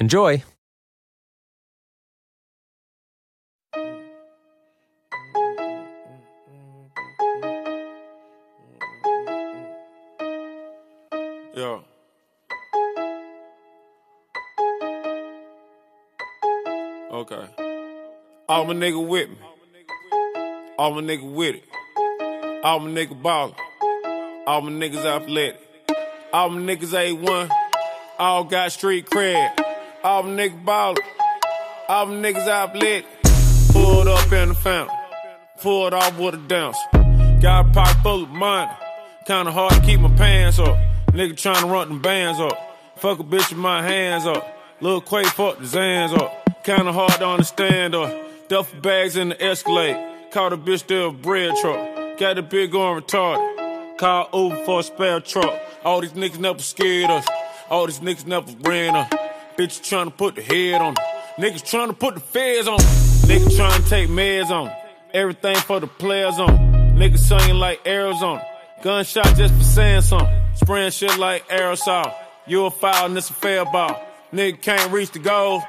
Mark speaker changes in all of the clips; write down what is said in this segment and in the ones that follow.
Speaker 1: Enjoy!
Speaker 2: Yeah. Okay. All my nigga with me. All my nigga with it. All my nigga ballin'. All my niggas athletic. All my niggas A1. All got street cred. All niggas ballin'. All niggas athletic. Pulled up in the fountain. Pulled off with a dance. Got a pocket full of money. Kinda hard to keep my pants up. Nigga tryna run them bands up. Fuck a bitch with my hands up. Lil Quay fuck the Zans up. Kinda hard to understand up. Duffel bags in the Escalade. Caught a bitch there a bread truck. Got the big on retarded. Call Uber for a spare truck. All these niggas never scared us. All these niggas never ran us. Bitch tryna put the head on. 'em. Niggas tryna put the feds on on. 'em. Niggas tryna take meds on. 'em. Everything for the players on. 'em. Niggas singing like Arizona. Gunshot just for saying something. Spraying shit like aerosol. You a foul and it's a fair ball. Nigga can't reach the goal.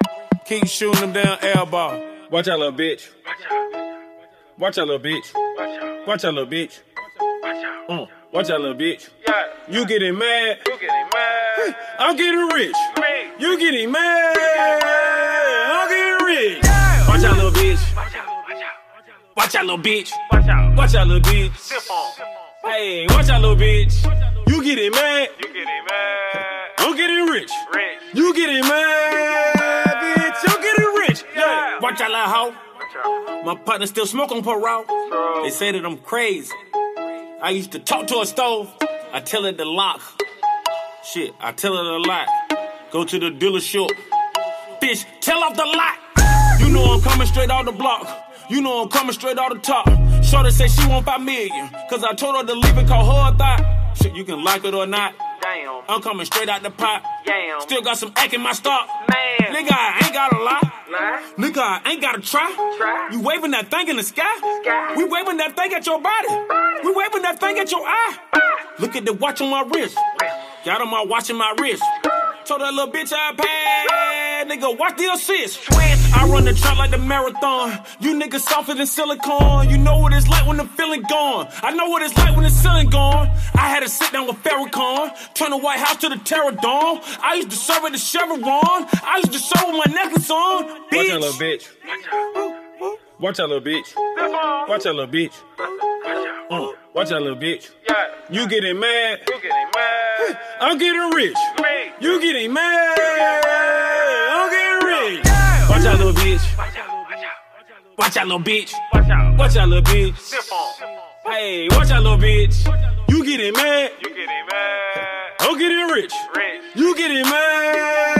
Speaker 2: Keep shooting them down air ball. Watch out, little bitch. Watch out, little bitch. Watch out, little bitch. Mm. Watch out, little bitch. You getting mad? You getting mad? I'm getting rich. You getting mad? I'm getting rich. Watch out, little bitch. Watch out, little bitch. Watch out, little bitch. Hey, watch out, little bitch. You getting mad? You getting mad? I'm getting rich. You getting mad, bitch? I'm getting rich. Yeah. Watch out, little hoe. My partner still smoke on parole. They say that I'm crazy. I used to talk to a stove. I tell it to lock. Shit, I tell it a lot. Go to the dealership. Bitch, tell off the lot. You know I'm coming straight out the block. You know I'm coming straight out the top. Shorty say she want five million. Cause I told her to leave and call her a thought. Shit, you can like it or not.
Speaker 3: Damn.
Speaker 2: I'm coming straight out the pot.
Speaker 3: Damn.
Speaker 2: Still got some act in my stock.
Speaker 3: Man.
Speaker 2: Nigga, I ain't got a lot.
Speaker 3: Nah.
Speaker 2: Nigga, I ain't gotta try.
Speaker 3: Try.
Speaker 2: You waving that thing in the sky?
Speaker 3: Sky.
Speaker 2: We waving that thing at your body. We waving that thing at your eye. Look at the watch on my wrist. Got on my watch in my wrist. Told that little bitch I paid. Nigga, watch the assist. I run the track like the marathon. You niggas softer than silicone. You know what it's like when the feeling gone. I know what it's like when the ceiling gone. I had to sit down with Farrakhan. Turn the White House to the Terror Dome. I used to serve at the Chevron. I used to serve with my necklace on. Bitch. Watch out, little bitch. Watch out, little bitch. Watch out, little bitch. Mm. Watch out, little bitch. You getting mad?
Speaker 3: You getting mad?
Speaker 2: I'm getting rich.
Speaker 3: Me.
Speaker 2: You getting mad? I'm getting rich. Watch out, little bitch. Watch out, little bitch.
Speaker 3: Watch out.
Speaker 2: Watch out, little bitch. Hey, watch out, little bitch. You getting mad?
Speaker 3: You getting mad?
Speaker 2: I'm getting rich.
Speaker 3: Rich.
Speaker 2: You getting mad,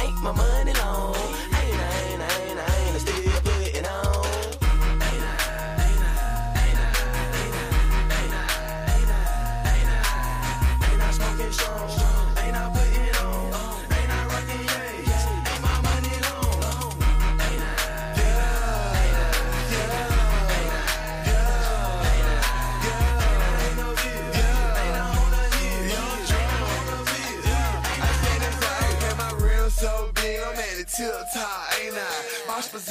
Speaker 4: ain't my, money long?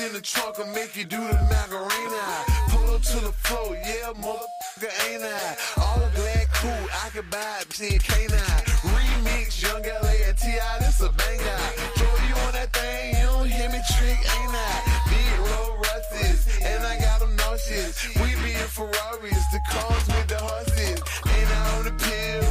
Speaker 5: In the trunk will make you do the Macarena. Pull up to the floor, yeah, motherfucker, ain't I? All black cool, I can buy it, see canine. Remix, Yung LA and T.I., this a banger. Throw you on that thing, you don't hear me trick, ain't I? Big roll Russies, and I got them nauseous. We be in Ferraris, the cars with the horses. Ain't I on the pill,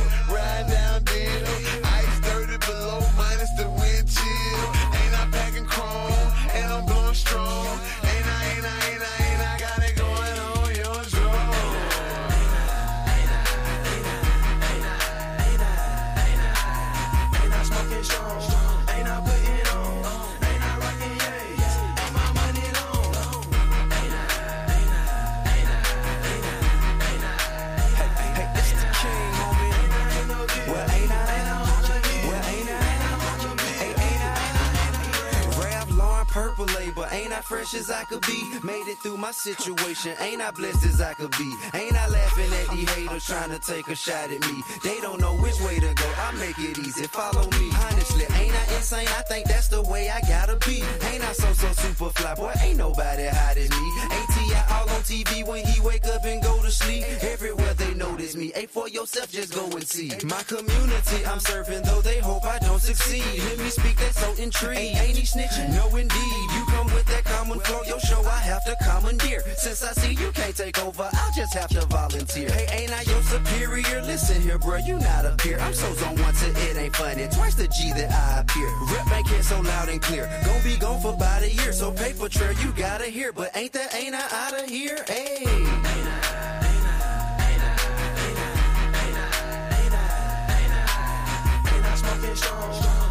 Speaker 4: my situation, ain't I blessed as I could be? Ain't I laughing at these haters trying to take a shot at me? They don't know which way to go, I make it easy, follow me. Honestly, ain't I insane? I think that's the way I gotta be. Ain't I so so super fly, boy? Ain't nobody hot as me. ATI all on TV when he wake up and go to sleep. Everywhere they notice me. A for yourself, just go and see. My community I'm serving, though they hope I don't succeed. Hear me speak, they so intrigued. Ain't, ain't he snitching? No, indeed. With that common flow, your show I have to commandeer. Since I see you can't take over, I'll just have to volunteer. Hey, ain't I your superior? Listen here, bro, you not a peer. I'm so zone once and it ain't funny. Twice the G that I appear. Rep ain't here so loud and clear. Gonna be gone for about a year, so paper trail you gotta hear. But ain't that ain't I out of here? Hey. Ain't I smoking strong?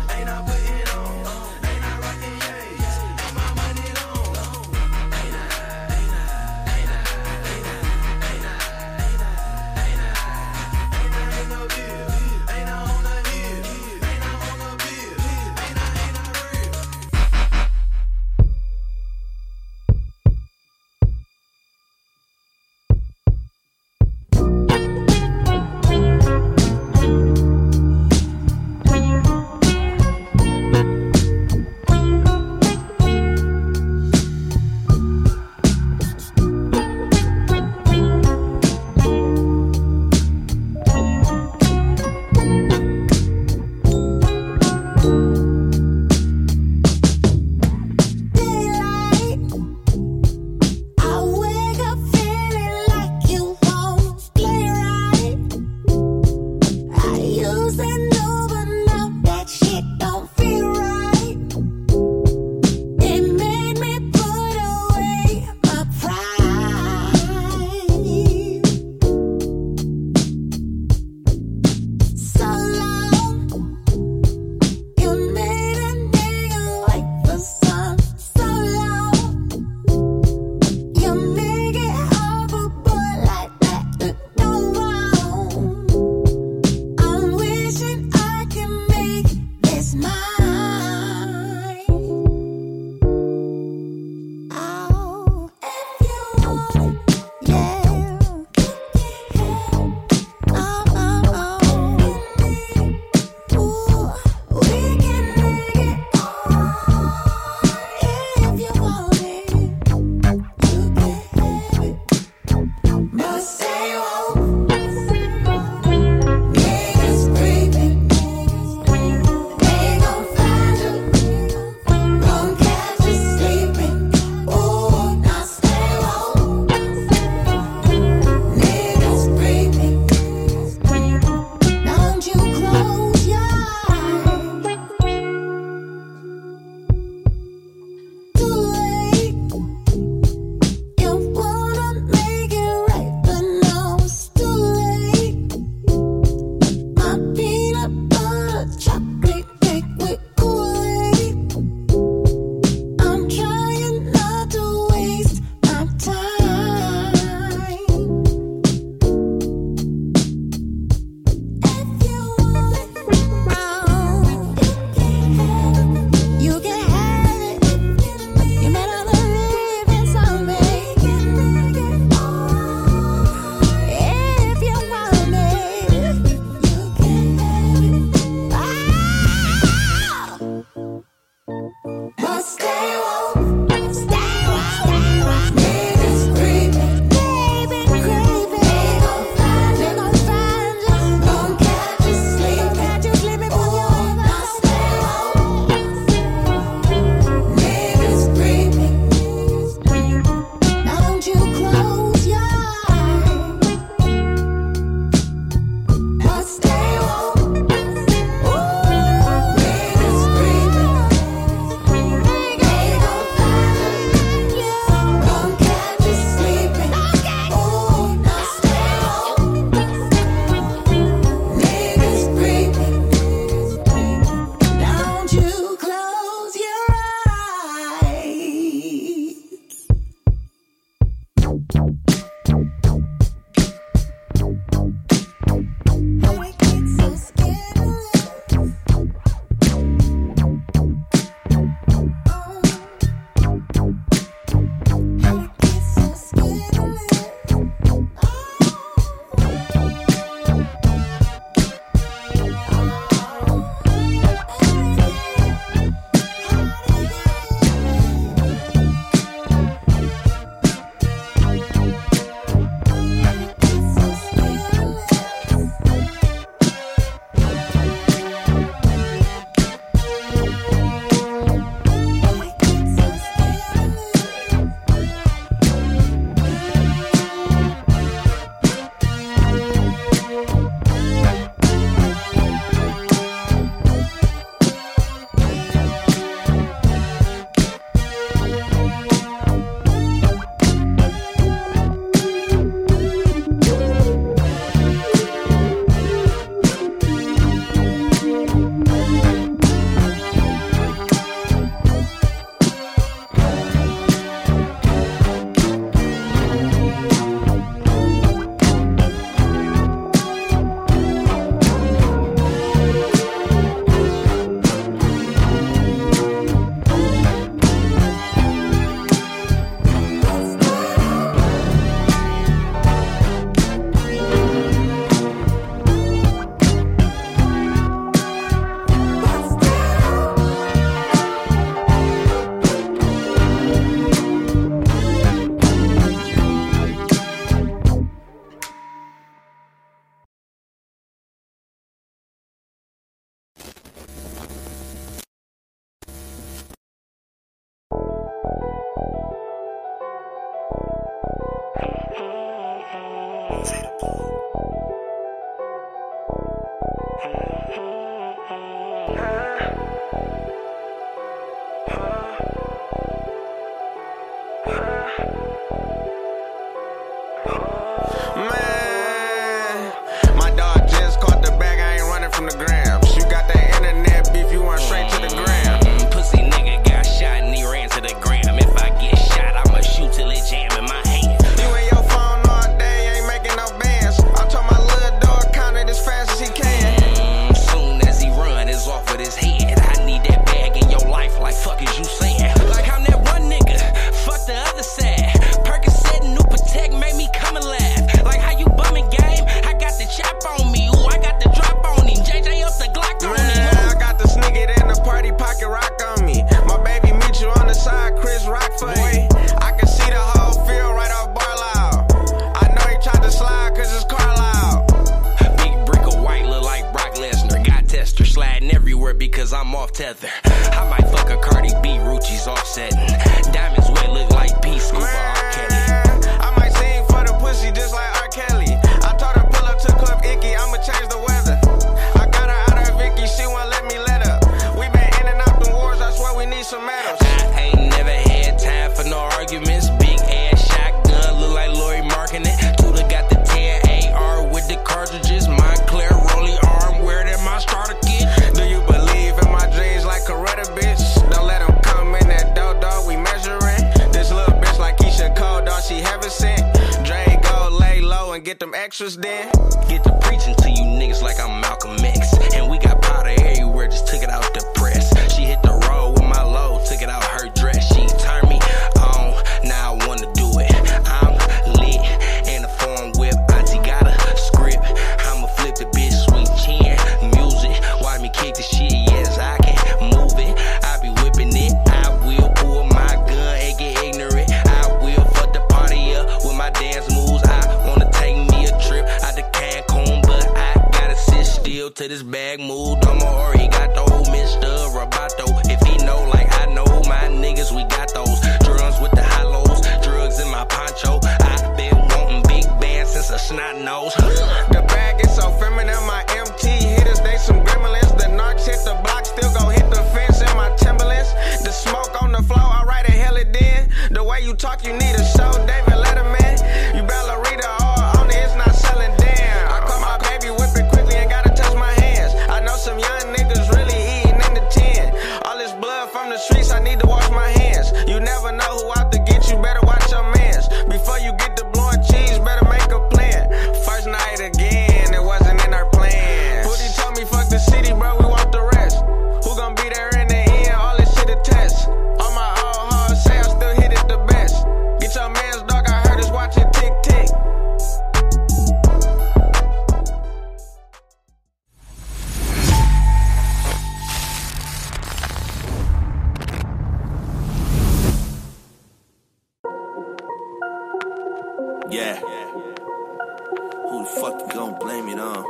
Speaker 6: Yeah. Who the fuck you gonna blame it on?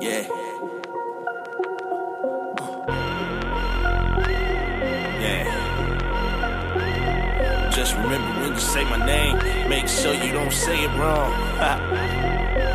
Speaker 6: Yeah. Yeah. Just remember when you say my name, make sure you don't say it wrong.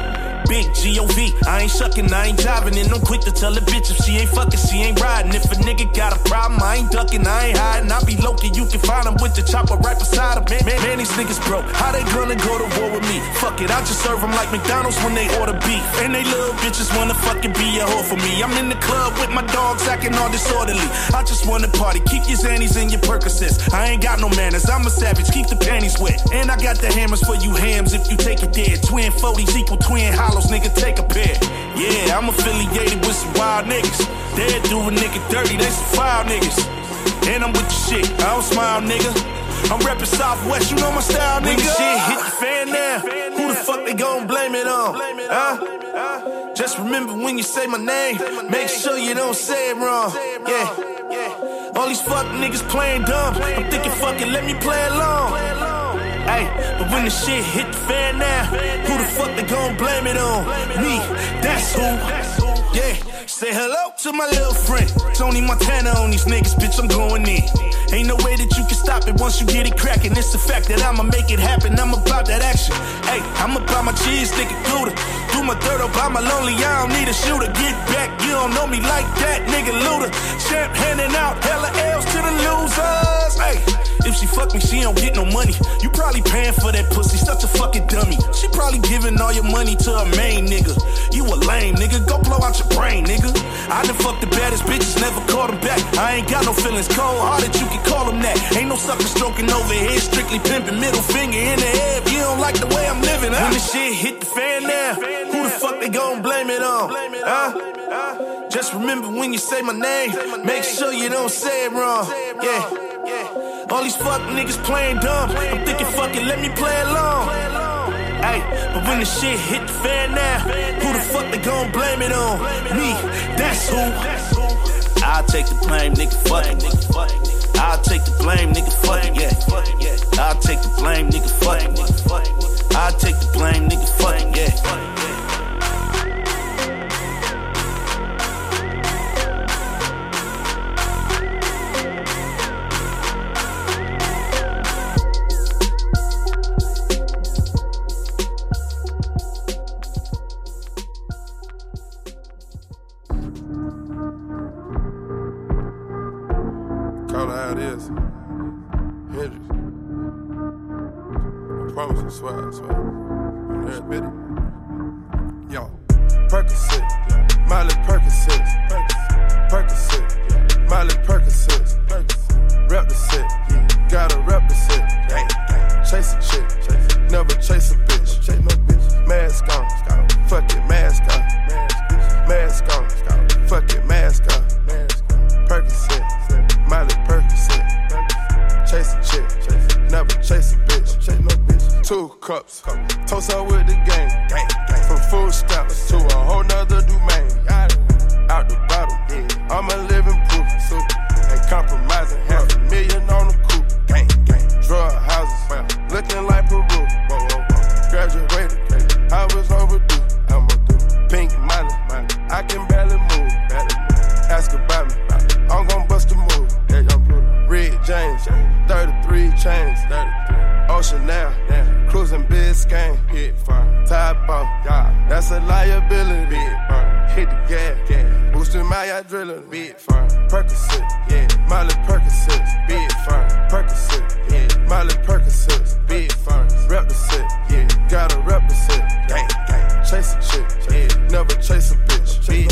Speaker 6: Big G-O-V, I ain't shucking, I ain't jiving And I'm quick to tell a bitch if she ain't fucking, she ain't riding. If a nigga got a problem, I ain't ducking, I ain't hiding. I be low you can find him with the chopper right beside him Man, man, these niggas broke, how they gonna go to war with me? Fuck it, I just serve them like McDonald's when they order beef. And they little bitches wanna fucking be a whore for me. I'm in the club with my dogs acting all disorderly. I just wanna party, keep your zannies and your Percocets. I ain't got no manners, I'm a savage, keep the panties wet. And I got the hammers for you hams if you take it there. Twin 40s equal twin nigga, take a pair. Yeah, I'm affiliated with some wild niggas. They do a nigga dirty, they some foul niggas. And I'm with the shit, I don't smile, nigga. I'm reppin' Southwest, you know my style, nigga. When shit hit the fan now, who the fuck they gon' blame it on? Huh? Just remember when you say my name, make sure you don't say it wrong. Yeah. All these fuck niggas playing dumb. I'm thinking, fuck it, let me play along. But when the shit hit the fan now, who the fuck they gon' blame it on? Me, that's who. Yeah, say hello to my little friend. Tony Montana on these niggas, bitch, I'm going in. Ain't no way that you can stop it once you get it cracking. It's the fact that I'ma make it happen. I'm about that action. Hey, I'm about my cheese, through the. Do my third up, I'm lonely, I don't need a shooter. Get back, you don't know me like that, nigga looter. Champ handing out hella L's to the losers. Hey, if she fuck me, she don't get no money. You probably paying for that pussy, such a fucking dummy. She probably giving all your money to a main nigga. You a lame nigga, go blow out your brain, nigga. I done fucked the baddest bitches, never caught them back. I ain't got no feelings, cold hearted, you can call them that. Ain't no sucker stroking over here, strictly pimping, middle finger in the air. If you don't like the way I'm living, huh? When the shit hit the fan now, who the fuck they gon' blame it on? Huh? Just remember when you say my name, make sure you don't say it wrong. Yeah. All these fuck niggas playing dumb. I'm thinking, fuck it, let me play along. But when the shit hit the fan now, who the fuck they gon' blame it on? Me, that's who. I'll take the blame, nigga, fuck it. I'll take the blame, nigga, fuck it, yeah. I'll take the blame, nigga, fuck it. I'll take the blame, nigga, fuck it, yeah.
Speaker 7: Gotta rep the set. Gang, gang. Chase a chick, yeah, never chase a bitch. Big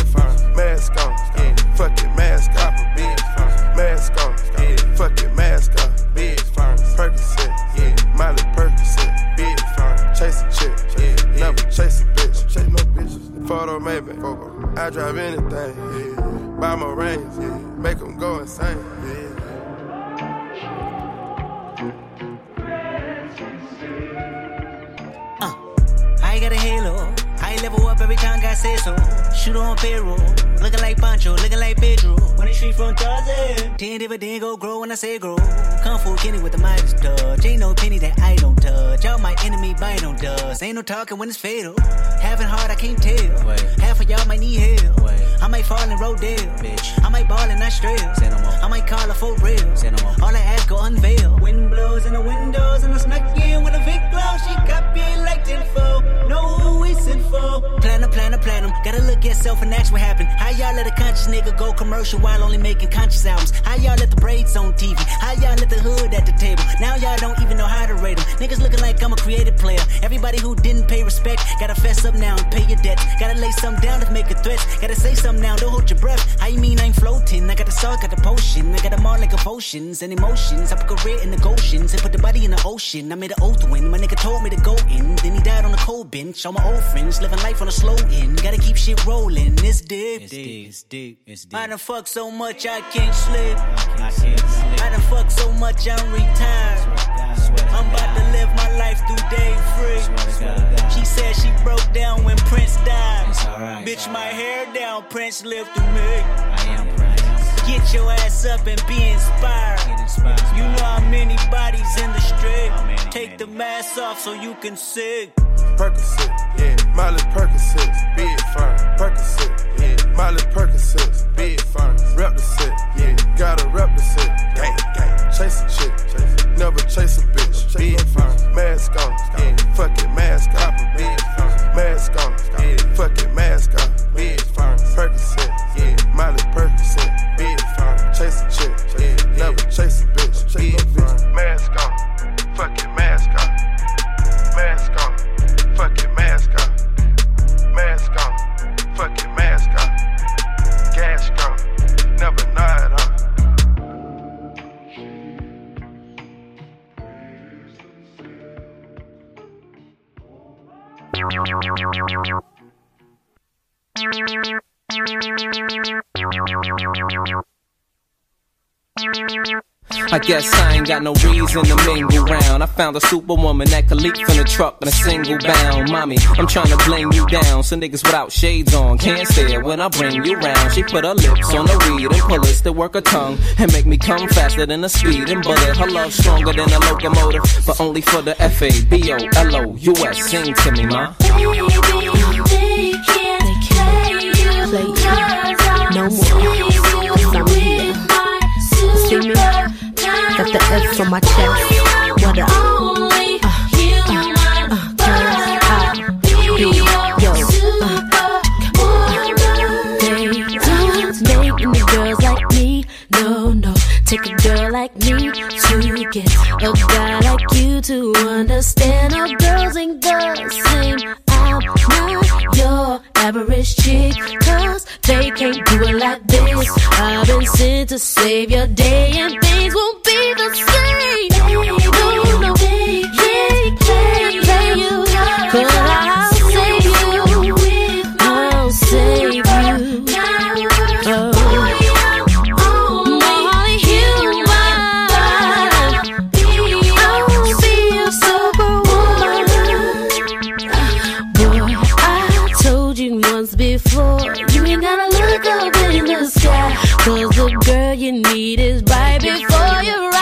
Speaker 8: say grow. Kung Fu Kenny with the Midas touch. Ain't no penny that I don't touch. Y'all might end This ain't no talking when it's fatal. Having hard, I can't tell. Half of y'all might need help. I might fall in Rodale. Bitch. I might ball in Australia. I might call her for real. All I ask, go unveil. Wind blows in the windows, and I snuck in with a Vic glow. She got me like tenfold. Know who we sent for. Plan platinum, plan Gotta look self and ask what happened. How y'all let a conscious nigga go commercial while only making conscious albums? How y'all let the braids on TV? How y'all let the hood at the table? Now y'all don't even know how to rate them. Niggas looking like I'm a creative player. Everybody who didn't pay respect, gotta fess up now and pay your debt. Gotta lay some down to make a threat. Gotta say something now, don't hold your breath. How you mean I ain't floating? I got the salt, got the potion. I got them all like potions and emotions. I put career in the Goshen's and put the body in the ocean. I made an oath when my nigga told me to go in. Then he died on the cold bench. All my old friends living life on a slow end. Gotta keep shit rolling. It's deep. It's deep. It's deep. It's deep. I done fuck so much I can't sleep. I can't sleep. I done fuck so much I'm retired. I'm about to live my life through day free. She said she broke down when Prince died. Bitch, my hair down, Prince lived through me. Get your ass up and be inspired. You know how many bodies in the street. Take the mask off so you can see.
Speaker 7: Percocet, yeah, molly Percocet, big firm. Percocet, yeah, molly Percocet, big firm. Rep the yeah, gotta rep
Speaker 9: got no reason to mingle round. I found a superwoman that could leap from the truck in a single bound. Mommy, I'm trying to bling you down. So niggas without shades on can't stare when I bring you round. She put her lips on the weed and pull us to work her tongue and make me come faster than a speed and bullet. Her love stronger than a locomotive, but only for the F A B O L O U S. Sing to me, ma.
Speaker 10: No more. Cause I'm here. See me? Got the S on my chest. What up? Uh, uh, uh. Take a girl like me to get a guy like you to understand. All girls ain't the same. I'm not your average chick. Cause they can't do it like this. I've been sent to save your day and things won't be once before, you ain't gotta look up in the sky. Cause the girl you need is right before you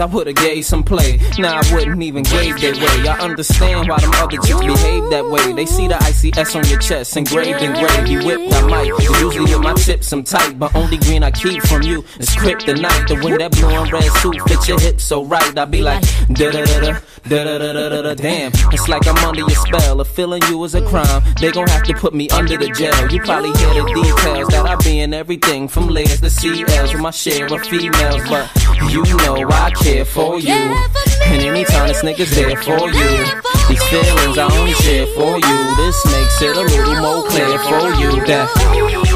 Speaker 10: I
Speaker 9: would've gave some play. Now I wouldn't even gave their way. I understand why them other chicks behave that way. They see the ICS on your chest, engraved in gray. You whipped, I might. Usually with my tip
Speaker 10: lips, I'm tight, but only green I keep from you is kryptonite. The way that blue and red suit fits your hips so right, I be like da da da da da da da da da. Damn, it's like I'm under your spell. If feeling you is a crime, they gon' have to put me under the jail. You probably hear the details that I be in everything from layers to CLs with my share of females, but you know I care for you. And anytime this nigga's there for you, these feelings I only share for you. This makes it a little more clear for you that.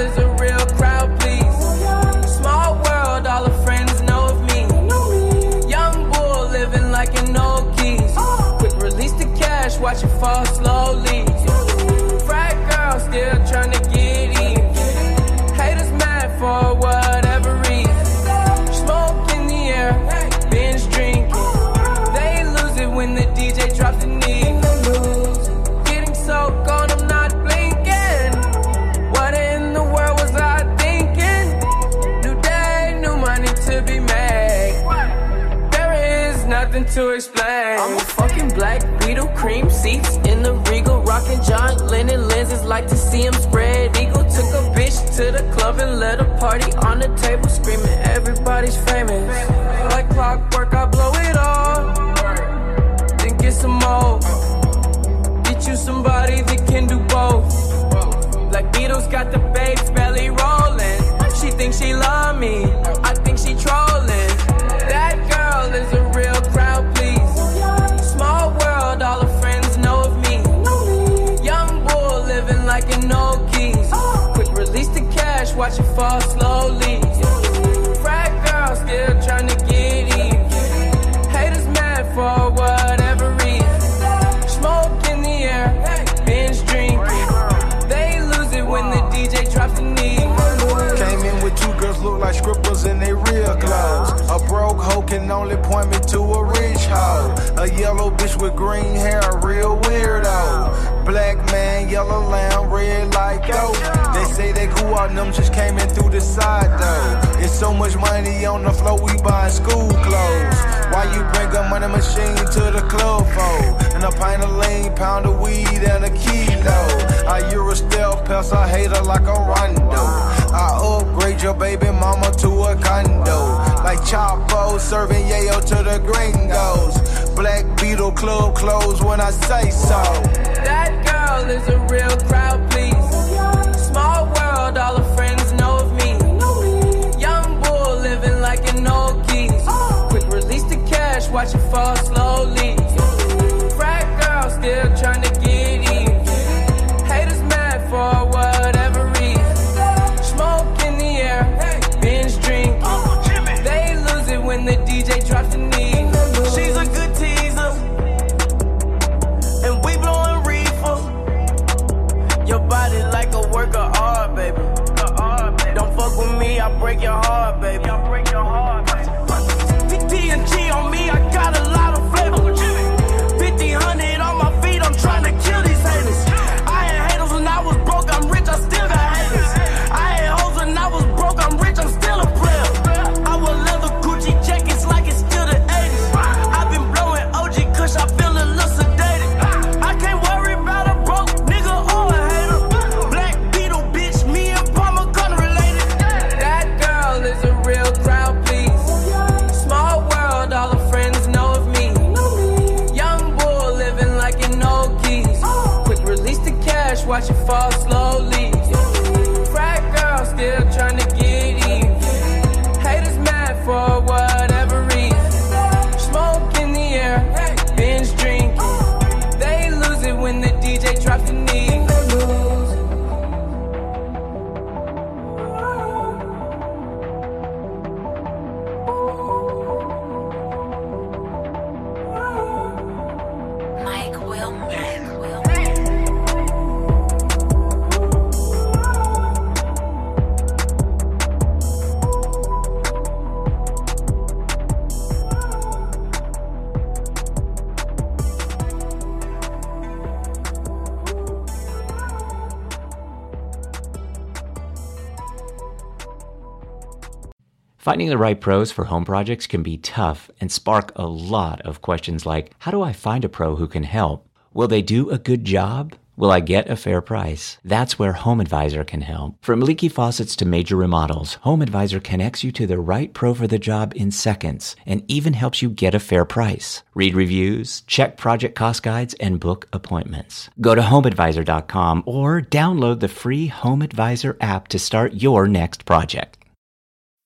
Speaker 11: Is a real crowd, please. Small world, all her friends know of me. Young bull living like an old. Quick release the cash, watch it fall slowly. Rocking John Lennon lenses. Like to see him spread eagle. Took a bitch to the club and let a party on the table, screaming everybody's famous. Like clockwork, I blow it all, then get some more. Get you somebody that can do both. Like Beatles got the fall slowly. Frat girl still trying to get in. Haters mad for whatever reason. Smoke in the air, binge drinking. They lose it when the DJ drops the knee.
Speaker 12: Came in with two girls look like scribbles in their real clothes. A broke hoe can only point me to a rich hoe. A yellow bitch with green hair, a real weirdo. Black man, yellow lamb, red like dope. Say they cool out, them just came in through the side though. It's so much money on the floor, we buying school clothes. Why you bring a money machine to the club for? And a pint of lean, pound of weed, and a kilo. I Euro stealth pass, I hate her like a rondo. I upgrade your baby mama to a condo. Like Chapo serving yayo to the gringos. Black Beetle club close when I say so.
Speaker 11: That girl is a real crowd, watch it fall slowly.
Speaker 13: Finding the right pros for home projects can be tough and spark a lot of questions like How do I find a pro who can help? Will they do a good job? Will I get a fair price? That's where Home Advisor can help. From leaky faucets to major remodels, Home Advisor connects you to the right pro for the job in seconds and even helps you get a fair price. Read reviews, check project cost guides, and book appointments. Go to homeadvisor.com or download the free Home Advisor app to start your next project.